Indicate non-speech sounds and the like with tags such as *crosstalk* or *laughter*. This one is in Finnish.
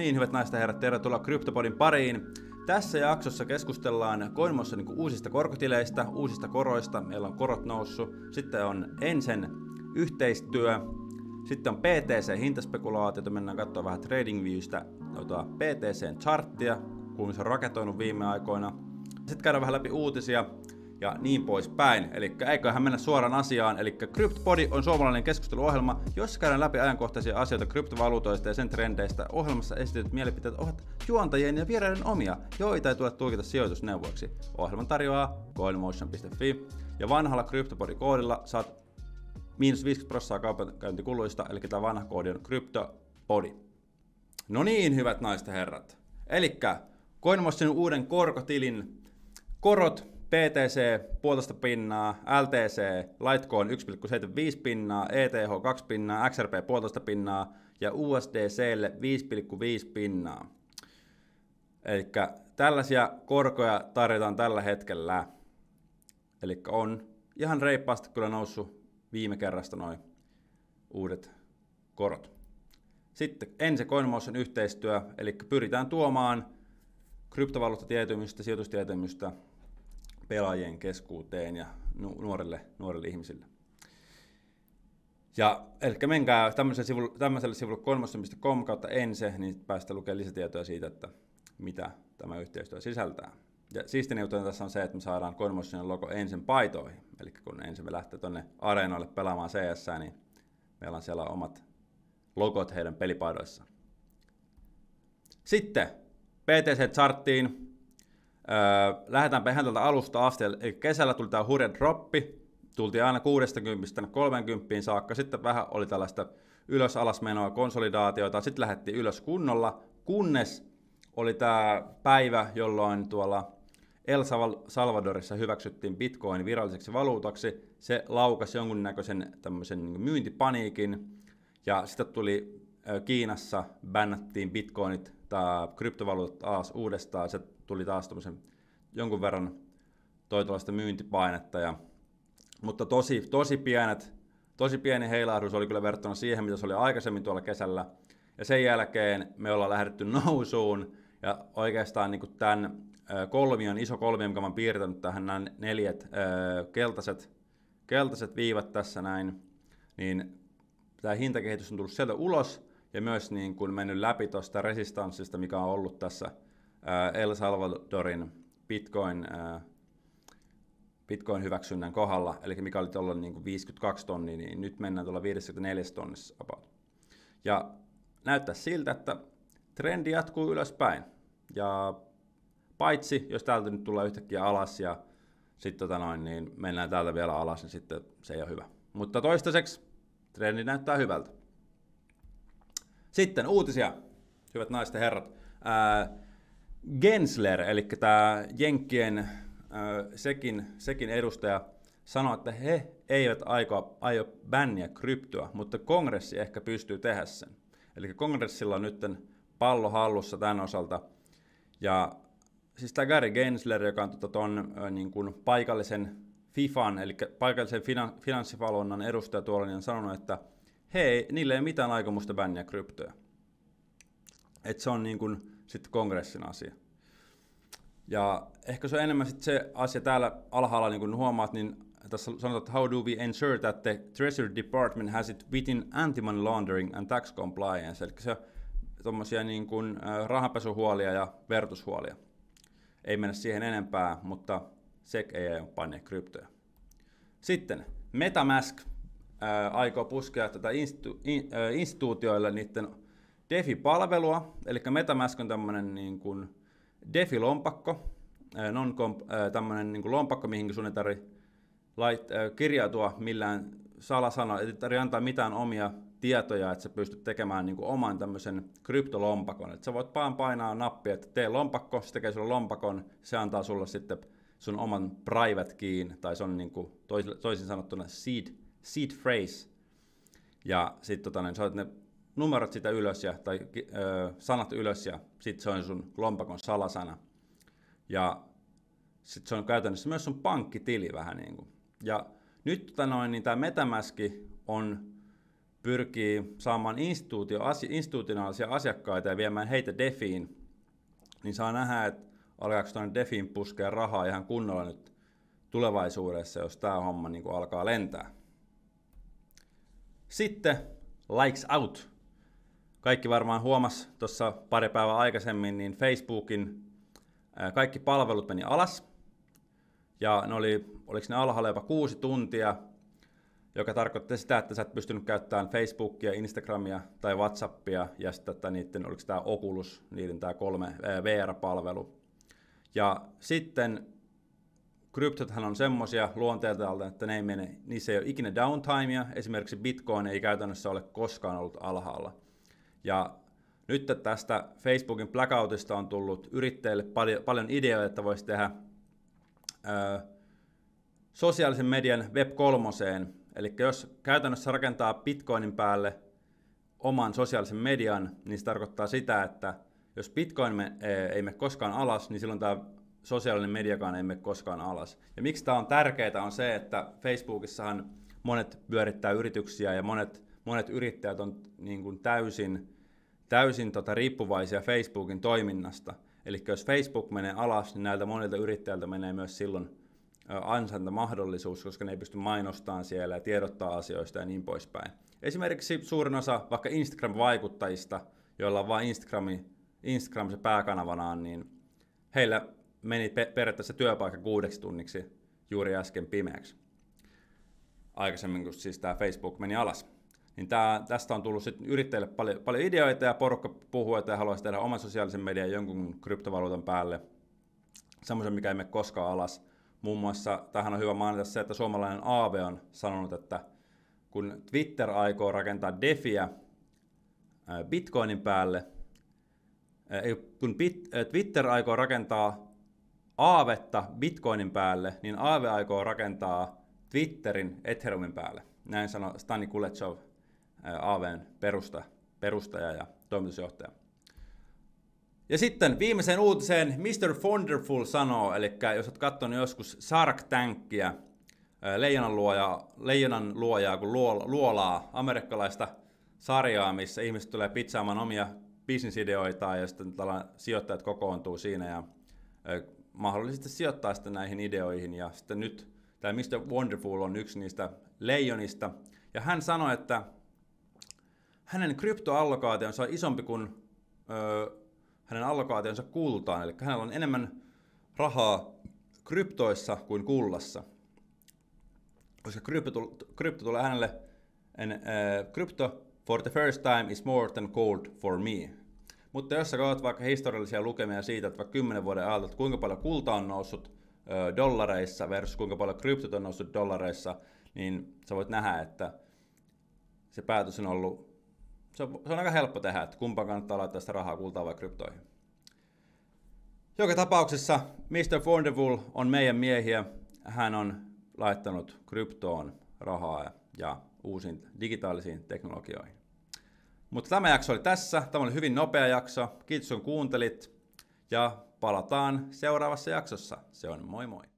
Niin, hyvät naiset ja herrat, tervetuloa Kryptopodin pariin. Tässä jaksossa keskustellaan Coinmossa niin uusista korkotileistä, uusista koroista. Meillä on korot noussut. Sitten on Ensen yhteistyö. Sitten on PTC-hintaspekulaatiota. Mennään katsoa vähän TradingViewstä noita PTCn charttia, kun se on raketoinut viime aikoina. Sitten käydään vähän läpi uutisia ja niin poispäin. Eli eiköhän mennä suoraan asiaan. Eli CryptPodi on suomalainen keskusteluohjelma, jossa käydään läpi ajankohtaisia asioita kryptovaluutoista ja sen trendeistä. Ohjelmassa esitetyt mielipiteet ovat juontajien ja vieraiden omia, joita ei tule tulkita sijoitusneuvoiksi. Ohjelman tarjoaa coinmotion.fi ja vanhalla CryptoPodi-koodilla saat miinus 50 prosenttia kaupankäyntikuluista, eli tämä vanha koodi on CryptoPodi. No niin, hyvät naiset ja herrat. Eli CoinMotionin uuden korkotilin korot BTC puolitoista pinnaa, LTC Litecoin 1,75 pinnaa, ETH 2 pinnaa, XRP puolitoista pinnaa ja USDClle 5,5 pinnaa. Eli tällaisia korkoja tarjotaan tällä hetkellä. Eli on ihan reippaasti kyllä noussut viime kerrasta noin uudet korot. Sitten ensi CoinMotion yhteistyö, eli pyritään tuomaan kryptovaluuttatietämystä, sijoitustietämystä pelaajien keskuuteen ja nuorille, nuorille ihmisille. Ja eli menkää tämmöiselle sivulle, tämmöiselle sivulle kolmosta.com kautta ense, niin päästä lukemaan lisätietoja siitä, että mitä tämä yhteistyö sisältää. Ja siistin juttu tässä on se, että me saadaan Coinmotionin logo ensin paitoihin. Eli kun ensin me lähtee tuonne areenoille pelaamaan CS, niin meillä on siellä omat logot heidän pelipaidoissaan. Sitten PTC-charttiin Öö, lähdetään ihan tältä alusta asti, eli kesällä tuli tämä hurja droppi, tultiin aina 60 30 saakka, sitten vähän oli tällaista ylös alas menoa, konsolidaatiota, sitten lähdettiin ylös kunnolla, kunnes oli tämä päivä, jolloin tuolla El Salvadorissa hyväksyttiin Bitcoin viralliseksi valuutaksi. Se laukasi jonkunnäköisen tämmöisen niin myyntipaniikin, ja sitten tuli Kiinassa, bännättiin Bitcoinit, tämä kryptovaluutat taas uudestaan, se tuli taas jonkun verran toi myyntipainetta. Ja, mutta tosi, tosi pienet, tosi pieni heilahdus oli kyllä verrattuna siihen, mitä se oli aikaisemmin tuolla kesällä. Ja sen jälkeen me ollaan lähdetty *laughs* nousuun, ja oikeastaan niin tämän kolmion, iso kolmio, mikä mä oon piirtänyt tähän nämä neljät keltaiset, keltaiset viivat tässä näin, niin tämä hintakehitys on tullut sieltä ulos, ja myös niin kuin mennyt läpi tuosta resistanssista, mikä on ollut tässä El Salvadorin Bitcoin, Bitcoin hyväksynnän kohdalla, eli mikä oli tuolla niin kuin 52 tonnia, niin nyt mennään tuolla 54 tonnissa about. Ja näyttää siltä, että trendi jatkuu ylöspäin. Ja paitsi, jos täältä nyt tulee yhtäkkiä alas ja sitten tota noin, niin mennään täältä vielä alas, niin sitten se ei ole hyvä. Mutta toistaiseksi trendi näyttää hyvältä. Sitten uutisia, hyvät naiset ja herrat. Ää, Gensler, eli tämä Jenkkien äh, sekin, sekin edustaja, sanoi, että he eivät aiko, aio bänniä kryptoa, mutta kongressi ehkä pystyy tehdä sen. Eli kongressilla on nyt pallo hallussa tämän osalta. Ja siis tämä Gary Gensler, joka on tuota, ton, äh, niin kuin paikallisen FIFAn, eli paikallisen finan, finanssivalvonnan edustaja tuolla, niin on sanonut, että hei, niille ei mitään aikomusta bänniä kryptoja. Että se on niin kuin, sitten kongressin asia. Ja ehkä se on enemmän sitten se asia täällä alhaalla, niin kuin huomaat, niin tässä sanotaan, että how do we ensure that the Treasury Department has it within anti-money laundering and tax compliance, eli se tuommoisia niin kuin rahanpesuhuolia ja vertushuolia. Ei mennä siihen enempää, mutta SEC ei ole painia kryptoja. Sitten Metamask aikoo puskea tätä institu- in, ää, instituutioille niiden DeFi-palvelua, eli Metamask on tämmöinen niin kuin DeFi-lompakko, tämmöinen niin kuin lompakko, mihin sun ei tarvitse lait, kirjautua millään salasana, ei tarvitse antaa mitään omia tietoja, että sä pystyt tekemään niin kuin oman tämmöisen kryptolompakon. Että sä voit vaan painaa nappia, että tee lompakko, se tekee sulle lompakon, se antaa sulle sitten sun oman private keyin, tai se on niin kuin toisin sanottuna seed, seed phrase. Ja sitten tota, niin, sä ne numerot sitä ylös ja, tai ö, sanat ylös ja sitten se on sun lompakon salasana. Ja sitten se on käytännössä myös sun pankkitili vähän niin kuin. Ja nyt tota noin, niin tämä Metamask on pyrkii saamaan instituutio, institutionaalisia asiakkaita ja viemään heitä defiin, niin saa nähdä, että alkaako tuonne defiin puskea rahaa ihan kunnolla nyt tulevaisuudessa, jos tämä homma niin kuin alkaa lentää. Sitten likes out. Kaikki varmaan huomas tuossa pari päivää aikaisemmin, niin Facebookin kaikki palvelut meni alas. Ja ne oli, oliko ne alhaalla jopa kuusi tuntia, joka tarkoitti sitä, että sä et pystynyt käyttämään Facebookia, Instagramia tai Whatsappia ja sitten että niiden, oliko tämä Oculus, niiden tämä kolme VR-palvelu. Ja sitten kryptothan on semmoisia luonteelta, että ne ei mene, niissä ei ole ikinä downtimea, esimerkiksi Bitcoin ei käytännössä ole koskaan ollut alhaalla. Ja nyt tästä Facebookin blackoutista on tullut yrittäjille paljon, paljon ideoita, että voisi tehdä ö, sosiaalisen median Web3, eli jos käytännössä rakentaa Bitcoinin päälle oman sosiaalisen median, niin se tarkoittaa sitä, että jos Bitcoin me, ei mene koskaan alas, niin silloin tämä sosiaalinen mediakaan ei mene koskaan alas. Ja miksi tämä on tärkeää on se, että Facebookissahan monet pyörittää yrityksiä ja monet, monet yrittäjät on niin kuin täysin, täysin tota riippuvaisia Facebookin toiminnasta. Eli jos Facebook menee alas, niin näiltä monilta yrittäjiltä menee myös silloin mahdollisuus, koska ne ei pysty mainostamaan siellä ja tiedottaa asioista ja niin poispäin. Esimerkiksi suurin osa vaikka Instagram-vaikuttajista, joilla on vain Instagrami, Instagram se pääkanavanaan, niin heillä meni pe- periaatteessa työpaikka kuudeksi tunniksi juuri äsken pimeäksi. Aikaisemmin, kun siis tämä Facebook meni alas. Niin tää, tästä on tullut sitten yrittäjille paljon, paljon ideoita ja porukka puhuu, että haluaisi tehdä oman sosiaalisen median jonkun kryptovaluutan päälle. Semmoisen, mikä ei mene koskaan alas. Muun muassa tähän on hyvä mainita se, että suomalainen Aave on sanonut, että kun Twitter aikoo rakentaa Defiä Bitcoinin päälle, kun Twitter aikoo rakentaa Aavetta Bitcoinin päälle, niin Aave aikoo rakentaa Twitterin Ethereumin päälle. Näin sanoi Stani Kulechov, Aaveen perusta, perustaja ja toimitusjohtaja. Ja sitten viimeiseen uutiseen Mr. Wonderful sanoo, eli jos olet katsonut joskus Shark Tankia, leijonan, luoja, leijonan luojaa kuin luolaa, amerikkalaista sarjaa, missä ihmiset tulee pizzaamaan omia bisnesideoitaan ja sitten sijoittajat kokoontuu siinä ja mahdollisesti sijoittaa sitten näihin ideoihin. Ja sitten nyt tämä Mr. Wonderful on yksi niistä leijonista. Ja hän sanoi, että hänen kryptoallokaationsa on isompi kuin ö, hänen allokaationsa kultaan. Eli hänellä on enemmän rahaa kryptoissa kuin kullassa. Koska krypto, krypto tulee hänelle, en, äh, krypto for the first time is more than gold for me. Mutta jos sä katsot vaikka historiallisia lukemia siitä, että vaikka 10 vuoden ajalta, että kuinka paljon kulta on noussut dollareissa versus kuinka paljon kryptot on noussut dollareissa, niin sä voit nähdä, että se päätös on ollut, se on, se on aika helppo tehdä, että kumpaan kannattaa laittaa sitä rahaa kultaan vai kryptoihin. Joka tapauksessa Mr. Wonderful on meidän miehiä. Hän on laittanut kryptoon rahaa ja uusiin digitaalisiin teknologioihin. Mutta tämä jakso oli tässä. Tämä oli hyvin nopea jakso. Kiitos kun kuuntelit. Ja palataan seuraavassa jaksossa. Se on moi moi.